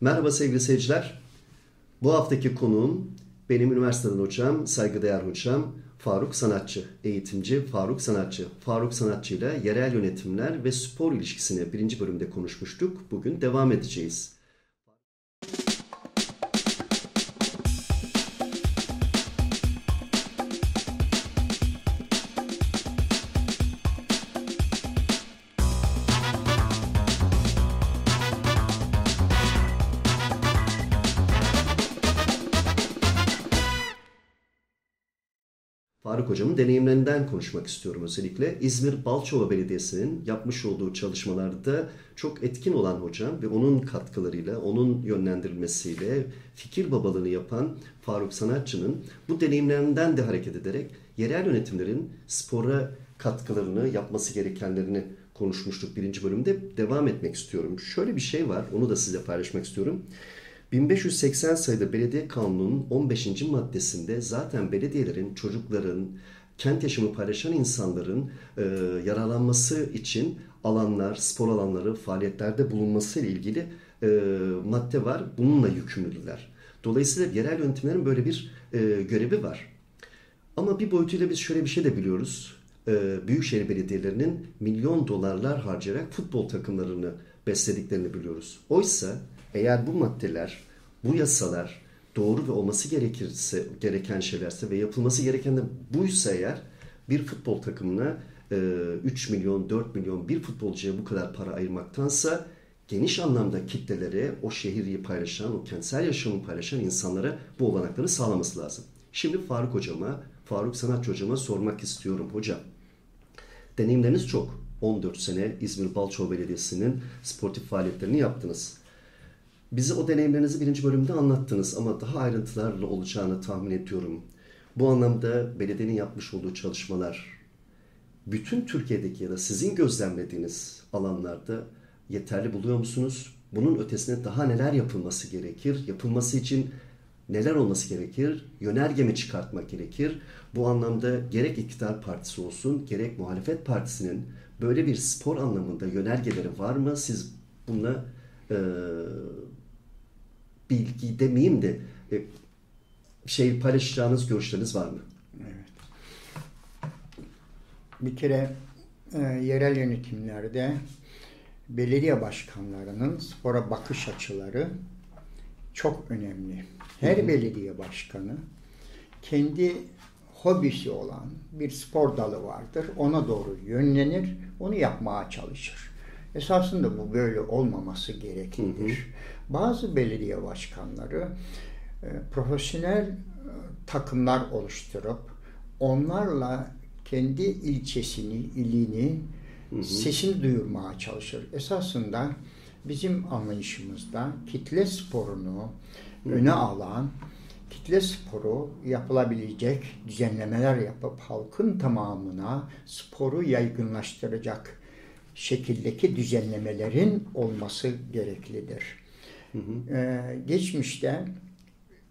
Merhaba sevgili seyirciler. Bu haftaki konuğum benim üniversiteden hocam, saygıdeğer hocam Faruk Sanatçı, eğitimci Faruk Sanatçı. Faruk Sanatçı ile yerel yönetimler ve spor ilişkisini birinci bölümde konuşmuştuk. Bugün devam edeceğiz. Faruk Hocam'ın deneyimlerinden konuşmak istiyorum özellikle. İzmir Balçova Belediyesi'nin yapmış olduğu çalışmalarda çok etkin olan hocam ve onun katkılarıyla, onun yönlendirilmesiyle fikir babalığını yapan Faruk Sanatçı'nın bu deneyimlerinden de hareket ederek yerel yönetimlerin spora katkılarını, yapması gerekenlerini konuşmuştuk birinci bölümde. Devam etmek istiyorum. Şöyle bir şey var, onu da size paylaşmak istiyorum. 1580 sayıda belediye kanununun 15. maddesinde zaten belediyelerin, çocukların, kent yaşamı paylaşan insanların e, yararlanması için alanlar, spor alanları, faaliyetlerde bulunması ile ilgili e, madde var. Bununla yükümlüdüler. Dolayısıyla yerel yönetimlerin böyle bir e, görevi var. Ama bir boyutuyla biz şöyle bir şey de biliyoruz. E, Büyükşehir belediyelerinin milyon dolarlar harcayarak futbol takımlarını beslediklerini biliyoruz. Oysa eğer bu maddeler, bu yasalar doğru ve olması gerekirse gereken şeylerse ve yapılması gereken de buysa eğer bir futbol takımına 3 milyon, 4 milyon bir futbolcuya bu kadar para ayırmaktansa geniş anlamda kitlelere, o şehri paylaşan, o kentsel yaşamı paylaşan insanlara bu olanakları sağlaması lazım. Şimdi Faruk Hocama, Faruk Sanatçı Hocama sormak istiyorum. Hocam, deneyimleriniz çok. 14 sene İzmir Balçova Belediyesi'nin sportif faaliyetlerini yaptınız. Bize o deneyimlerinizi birinci bölümde anlattınız ama daha ayrıntılarla olacağını tahmin ediyorum. Bu anlamda belediyenin yapmış olduğu çalışmalar bütün Türkiye'deki ya da sizin gözlemlediğiniz alanlarda yeterli buluyor musunuz? Bunun ötesine daha neler yapılması gerekir? Yapılması için neler olması gerekir? Yönerge mi çıkartmak gerekir? Bu anlamda gerek iktidar partisi olsun, gerek muhalefet partisinin böyle bir spor anlamında yönergeleri var mı? Siz bununla bilgi demeyeyim de e, şey paylaşacağınız görüşleriniz var mı? Evet. Bir kere e, yerel yönetimlerde belediye başkanlarının spora bakış açıları çok önemli. Her hı hı. belediye başkanı kendi hobisi olan bir spor dalı vardır. Ona doğru yönlenir, onu yapmaya çalışır. Esasında bu böyle olmaması gereklidir. Hı hı. Bazı belediye başkanları e, profesyonel e, takımlar oluşturup onlarla kendi ilçesini, ilini, hı hı. sesini duyurmaya çalışır. Esasında bizim anlayışımızda kitle sporunu hı hı. öne alan, kitle sporu yapılabilecek düzenlemeler yapıp halkın tamamına sporu yaygınlaştıracak şekildeki düzenlemelerin olması gereklidir. Hı hı. Ee, geçmişte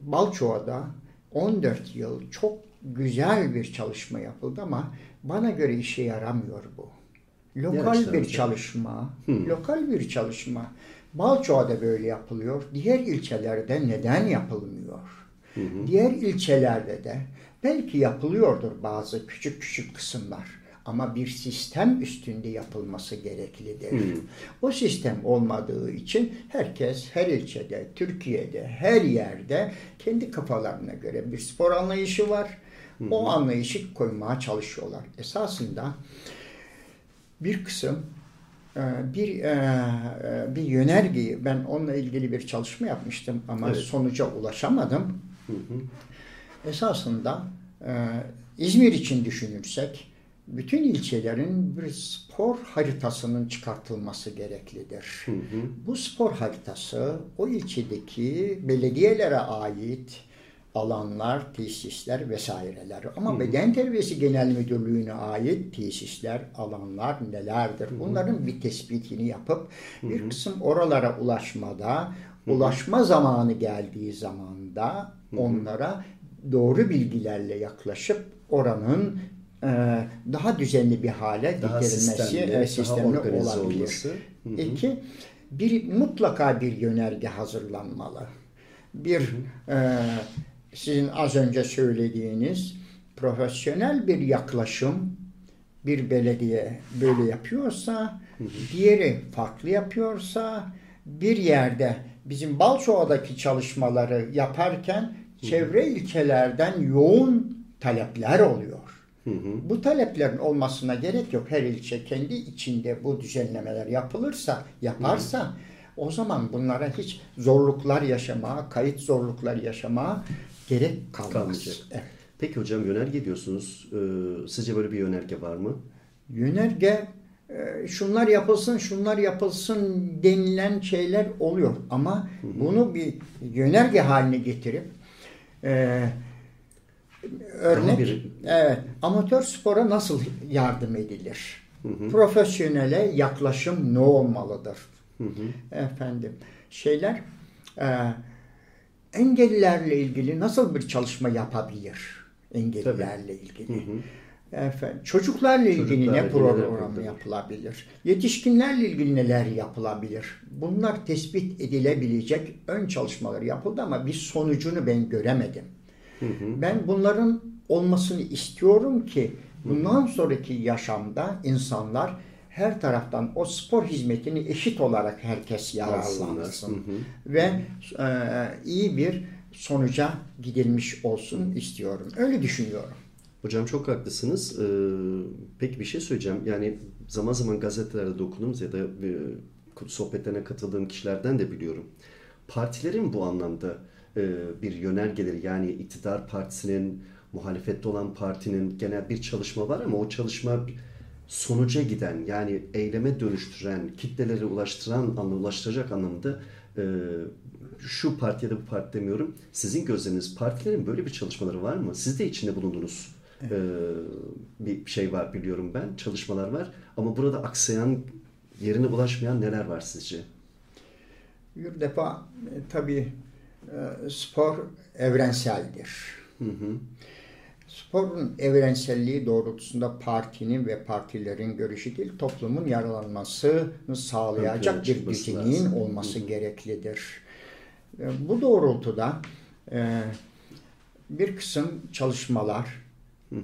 Balçova'da 14 yıl çok güzel bir çalışma yapıldı ama bana göre işe yaramıyor bu. Lokal bir çalışma, hı. lokal bir çalışma. Balçova'da böyle yapılıyor. Diğer ilçelerde neden yapılmıyor? Hı hı. Diğer ilçelerde de belki yapılıyordur bazı küçük küçük kısımlar ama bir sistem üstünde yapılması gereklidir. Hmm. O sistem olmadığı için herkes her ilçede, Türkiye'de, her yerde kendi kafalarına göre bir spor anlayışı var. Hmm. O anlayışı koymaya çalışıyorlar. Esasında bir kısım e, bir e, e, bir yönergeyi ben onunla ilgili bir çalışma yapmıştım ama evet. sonuca ulaşamadım. Hı hı. Esasında İzmir için düşünürsek bütün ilçelerin bir spor haritasının çıkartılması gereklidir. Hı hı. Bu spor haritası o ilçedeki belediyelere ait alanlar, tesisler vesaireler. Ama hı. Beden Terbiyesi Genel Müdürlüğü'ne ait tesisler, alanlar nelerdir? Hı. Bunların bir tespitini yapıp hı hı. bir kısım oralara ulaşmada, hı hı. ulaşma zamanı geldiği zamanda onlara doğru bilgilerle yaklaşıp oranın daha düzenli bir hale daha getirilmesi sistemli, sistemli olabilir. Olması. Hı hı. İki, bir mutlaka bir yönerge hazırlanmalı. Bir e, sizin az önce söylediğiniz profesyonel bir yaklaşım bir belediye böyle yapıyorsa, hı hı. diğeri farklı yapıyorsa, bir yerde bizim Balçova'daki çalışmaları yaparken hı. çevre ilçelerden yoğun talepler oluyor. Hı hı. Bu taleplerin olmasına gerek yok. Her ilçe kendi içinde bu düzenlemeler yapılırsa, yaparsa hı hı. o zaman bunlara hiç zorluklar yaşamaya, kayıt zorluklar yaşamaya gerek kalmaz. Kalmayacak. Evet. Peki hocam yönerge diyorsunuz. Ee, sizce böyle bir yönerge var mı? Yönerge e, şunlar yapılsın, şunlar yapılsın denilen şeyler oluyor. Ama hı hı. bunu bir yönerge haline getirip e, örnek bir... evet amatör spora nasıl yardım edilir? Hı hı. Profesyonele yaklaşım ne olmalıdır? Hı hı. Efendim şeyler e, engellilerle ilgili nasıl bir çalışma yapabilir? Engellilerle Tabii. ilgili. Hı hı. Efendim, çocuklarla ilgili ne programı yapılabilir? Yetişkinlerle ilgili neler yapılabilir? Bunlar tespit edilebilecek ön çalışmalar yapıldı ama bir sonucunu ben göremedim. Hı hı. Ben bunların olmasını istiyorum ki bundan sonraki yaşamda insanlar her taraftan o spor hizmetini eşit olarak herkes yararlansın. Hı hı. Ve e, iyi bir sonuca gidilmiş olsun istiyorum. Öyle düşünüyorum. Hocam çok haklısınız. Ee, peki bir şey söyleyeceğim. Yani zaman zaman gazetelerde okudum ya da e, sohbetlerine katıldığım kişilerden de biliyorum. Partilerin bu anlamda bir yönergeleri yani iktidar partisinin, muhalefette olan partinin genel bir çalışma var ama o çalışma sonuca giden yani eyleme dönüştüren, kitlelere ulaştıran, ulaştıracak anlamda e, şu parti ya da bu parti demiyorum. Sizin gözleriniz partilerin böyle bir çalışmaları var mı? Siz de içinde bulundunuz. Evet. Ee, bir şey var biliyorum ben. Çalışmalar var. Ama burada aksayan, yerine ulaşmayan neler var sizce? Bir defa e, tabii e, spor evrenseldir. Hı hı. Sporun evrenselliği doğrultusunda partinin ve partilerin görüşü değil, toplumun yararlanmasını sağlayacak bir düzenin olması hı. gereklidir. E, bu doğrultuda bir kısım çalışmalar,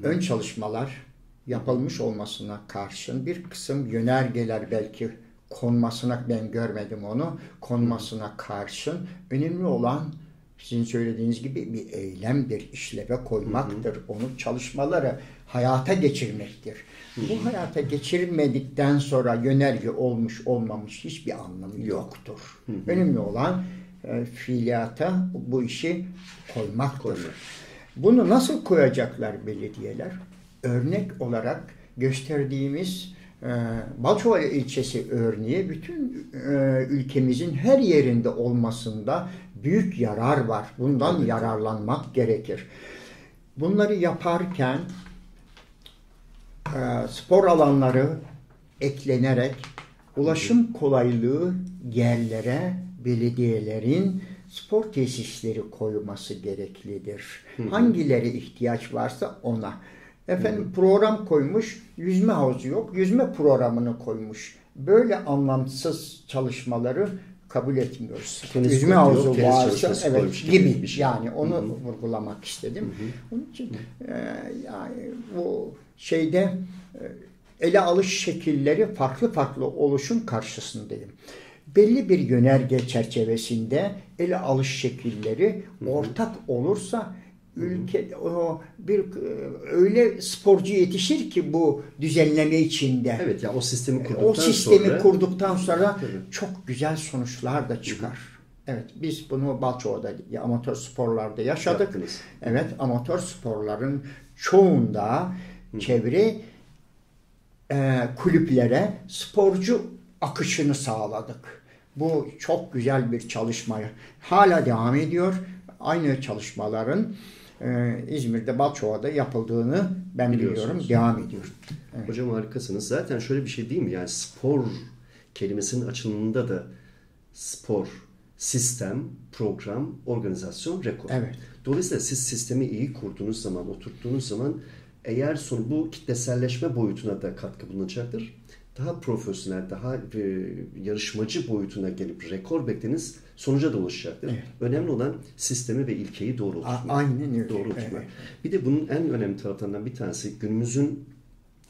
ön çalışmalar yapılmış olmasına karşın bir kısım yönergeler belki konmasına ben görmedim onu konmasına karşın önemli olan sizin söylediğiniz gibi bir eylemdir, işleve koymaktır. Hı hı. Onu çalışmaları hayata geçirmektir. Hı hı. Bu hayata geçirmedikten sonra yönerge olmuş olmamış hiçbir anlamı yoktur. Hı hı. Önemli olan e, fiiliyata bu işi koymaktır. Koymak. Bunu nasıl koyacaklar belediyeler? Örnek olarak gösterdiğimiz Balçova ilçesi örneği bütün e, ülkemizin her yerinde olmasında büyük yarar var. Bundan evet. yararlanmak gerekir. Bunları yaparken e, spor alanları eklenerek ulaşım kolaylığı yerlere belediyelerin spor tesisleri koyması gereklidir. Hı hı. Hangileri ihtiyaç varsa ona. Efendim program koymuş, yüzme havuzu yok, yüzme programını koymuş. Böyle anlamsız çalışmaları kabul etmiyoruz. Tenis yüzme havuzu varsa evet gibi şey. yani onu hı hı. vurgulamak istedim. Hı hı. Onun için e, yani bu şeyde e, ele alış şekilleri farklı farklı oluşun karşısındayım belli bir yönerge çerçevesinde ele alış şekilleri ortak olursa ülke o bir öyle sporcu yetişir ki bu düzenleme içinde. Evet ya o sistemi kurduktan o sistemi sonra, kurduktan sonra tabii. çok güzel sonuçlar da çıkar. Evet biz bunu Balçova'da amatör sporlarda yaşadık. Yaptınız. Evet amatör sporların çoğunda hı. çevre e, kulüplere sporcu akışını sağladık. Bu çok güzel bir çalışma. Hala devam ediyor. Aynı çalışmaların e, İzmir'de Balçova'da yapıldığını ben biliyorum. Devam ediyor. Evet. Hocam harikasınız. Zaten şöyle bir şey değil mi? Yani spor kelimesinin açılımında da spor, sistem, program, organizasyon, rekor. Evet. Dolayısıyla siz sistemi iyi kurduğunuz zaman, oturttuğunuz zaman eğer son bu kitleselleşme boyutuna da katkı bulunacaktır daha profesyonel, daha e, yarışmacı boyutuna gelip rekor beklediğiniz sonuca da ulaşacaktır. Evet. Önemli olan sistemi ve ilkeyi doğru oturtmak. Aynen öyle. Doğru oturtmak. Evet. Bir de bunun en önemli taraflarından bir tanesi günümüzün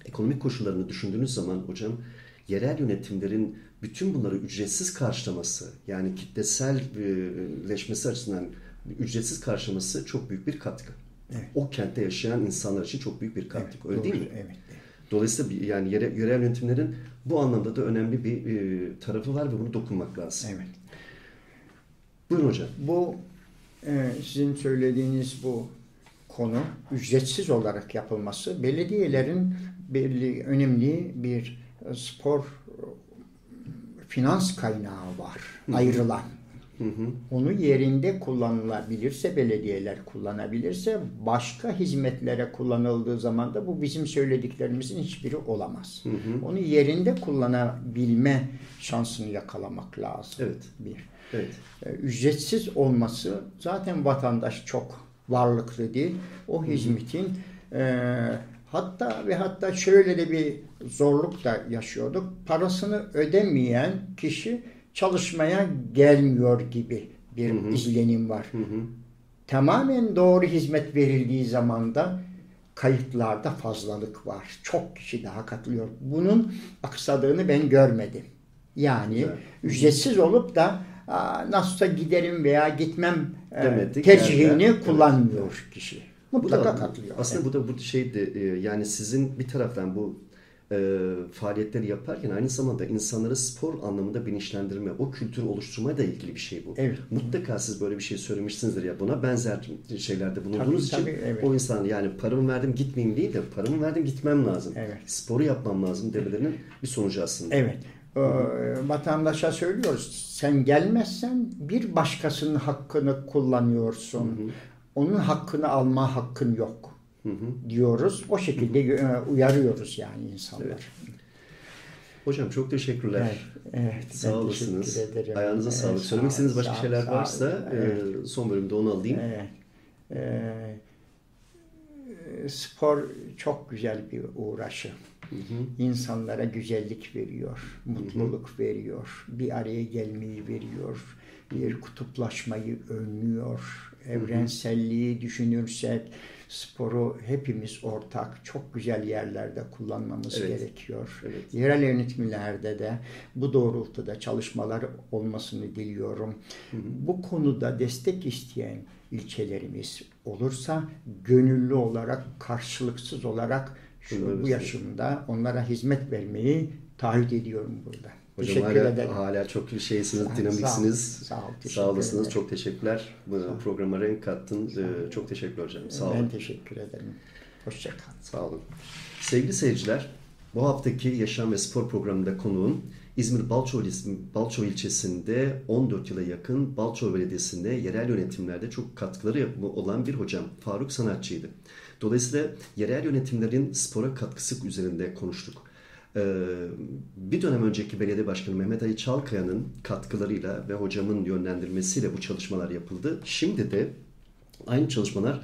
ekonomik koşullarını düşündüğünüz zaman hocam yerel yönetimlerin bütün bunları ücretsiz karşılaması yani kitleselleşmesi açısından ücretsiz karşılaması çok büyük bir katkı. Evet. O kentte yaşayan insanlar için çok büyük bir katkı. Evet, Öyle doğru. değil mi? Evet. Dolayısıyla yani yere, yerel yönetimlerin bu anlamda da önemli bir e, tarafı var ve bunu dokunmak lazım. Evet. Buyurun hocam. Bu e, sizin söylediğiniz bu konu ücretsiz olarak yapılması belediyelerin belli önemli bir spor e, finans kaynağı var ayrılan. Hı hı. Onu yerinde kullanılabilirse, belediyeler kullanabilirse, başka hizmetlere kullanıldığı zaman da bu bizim söylediklerimizin hiçbiri olamaz. Hı hı. Onu yerinde kullanabilme şansını yakalamak lazım. Evet. Bir. Evet. E, Ücretsiz olması zaten vatandaş çok varlıklı değil. O hizmetin e, hatta ve hatta şöyle de bir zorluk da yaşıyorduk. Parasını ödemeyen kişi çalışmaya gelmiyor gibi bir Hı hı. izlenim var. Hı hı. Tamamen doğru hizmet verildiği zaman da kayıtlarda fazlalık var. Çok kişi daha katılıyor. Bunun aksadığını ben görmedim. Yani Güzel. ücretsiz olup da "Aa, nasılsa giderim veya gitmem e, Demedik, tercihini yerler. kullanmıyor kişi. Bu Mutlaka da- katılıyor. Aslında bu da bu şey de e, yani sizin bir taraftan bu e, faaliyetleri yaparken aynı zamanda insanları spor anlamında bilinçlendirme, o kültürü oluşturmaya da ilgili bir şey bu. Evet. Mutlaka siz böyle bir şey söylemişsinizdir ya buna benzer şeylerde bulunduğunuz Tabii, için tabii, evet. o insan yani paramı verdim gitmeyeyim değil de paramı verdim gitmem lazım. Evet. Sporu yapmam lazım demelerinin bir sonucu aslında. Evet. Ee, vatandaşa söylüyoruz. Sen gelmezsen bir başkasının hakkını kullanıyorsun. Onun hakkını alma hakkın yok Hı hı. diyoruz. O şekilde uyarıyoruz yani insanlar. Evet. Hocam çok teşekkürler. Evet, evet, Sağ olasınız. teşekkür ederim. Ayağınıza Evet, sağlık. sağ Söylemek istediğiniz başka sağ- şeyler sağ- varsa evet, e, son bölümde onu alayım. evet. E, spor çok güzel bir uğraşı. Hı hı. İnsanlara güzellik veriyor, mutluluk veriyor, bir araya gelmeyi veriyor, bir kutuplaşmayı önlüyor. Evrenselliği düşünürsek sporu hepimiz ortak, çok güzel yerlerde kullanmamız Evet. gerekiyor. Evet. Yerel yönetimlerde de bu doğrultuda çalışmalar olmasını diliyorum. Bu konuda destek isteyen ilçelerimiz olursa gönüllü olarak, karşılıksız olarak şu bu yaşımda onlara hizmet vermeyi taahhüt ediyorum burada. Hocam Teşekkür hala, ederim. hala çok şeysiniz, Sağ- dinamiksiniz. sağ ol, sağ ol, teşekkür Sağ olasınız. ederim. Çok teşekkürler. Bu programa renk kattın. Ee, çok teşekkür hocam. Sağ olun. Ben teşekkür ederim. Hoşçakal. Sağ olun. Sevgili seyirciler, bu haftaki Yaşam ve Spor programında konuğum İzmir Balçova, Balçova ilçesinde 14 yıla yakın Balçova Belediyesi'nde yerel yönetimlerde çok katkıları olan bir hocam Faruk Sanatçı'ydı. Dolayısıyla yerel yönetimlerin spora katkısı üzerinde konuştuk. Ee, bir dönem önceki belediye başkanı Mehmet Ali Çalkaya'nın katkılarıyla ve hocamın yönlendirmesiyle bu çalışmalar yapıldı. Şimdi de aynı çalışmalar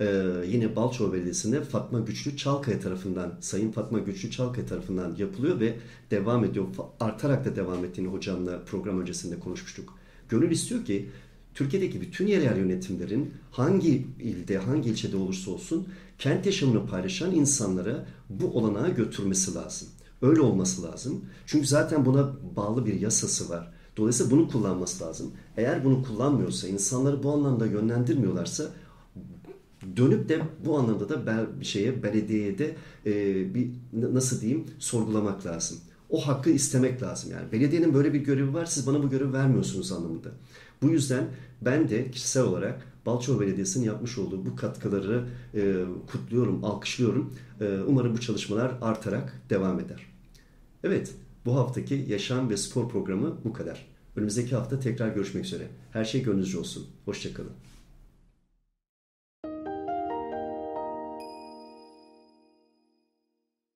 ee, yine Balçova Belediyesi'nde Fatma Güçlü Çalkaya tarafından, Sayın Fatma Güçlü Çalkaya tarafından yapılıyor ve devam ediyor. Artarak da devam ettiğini hocamla program öncesinde konuşmuştuk. Gönül istiyor ki Türkiye'deki bütün yerel yönetimlerin hangi ilde, hangi ilçede olursa olsun kent yaşamını paylaşan insanlara bu olanağı götürmesi lazım. Öyle olması lazım. Çünkü zaten buna bağlı bir yasası var. Dolayısıyla bunu kullanması lazım. Eğer bunu kullanmıyorsa, insanları bu anlamda yönlendirmiyorlarsa dönüp de bu anlamda da bel- şeye belediyeye de e, bir nasıl diyeyim sorgulamak lazım. O hakkı istemek lazım yani. Belediyenin böyle bir görevi var siz bana bu görevi vermiyorsunuz anlamında. Bu yüzden ben de kişisel olarak Balçova Belediyesi'nin yapmış olduğu bu katkıları e, kutluyorum, alkışlıyorum. E, umarım bu çalışmalar artarak devam eder. Evet, bu haftaki Yaşam ve Spor programı bu kadar. Önümüzdeki hafta tekrar görüşmek üzere. Her şey gönlünüzce olsun. Hoşçakalın.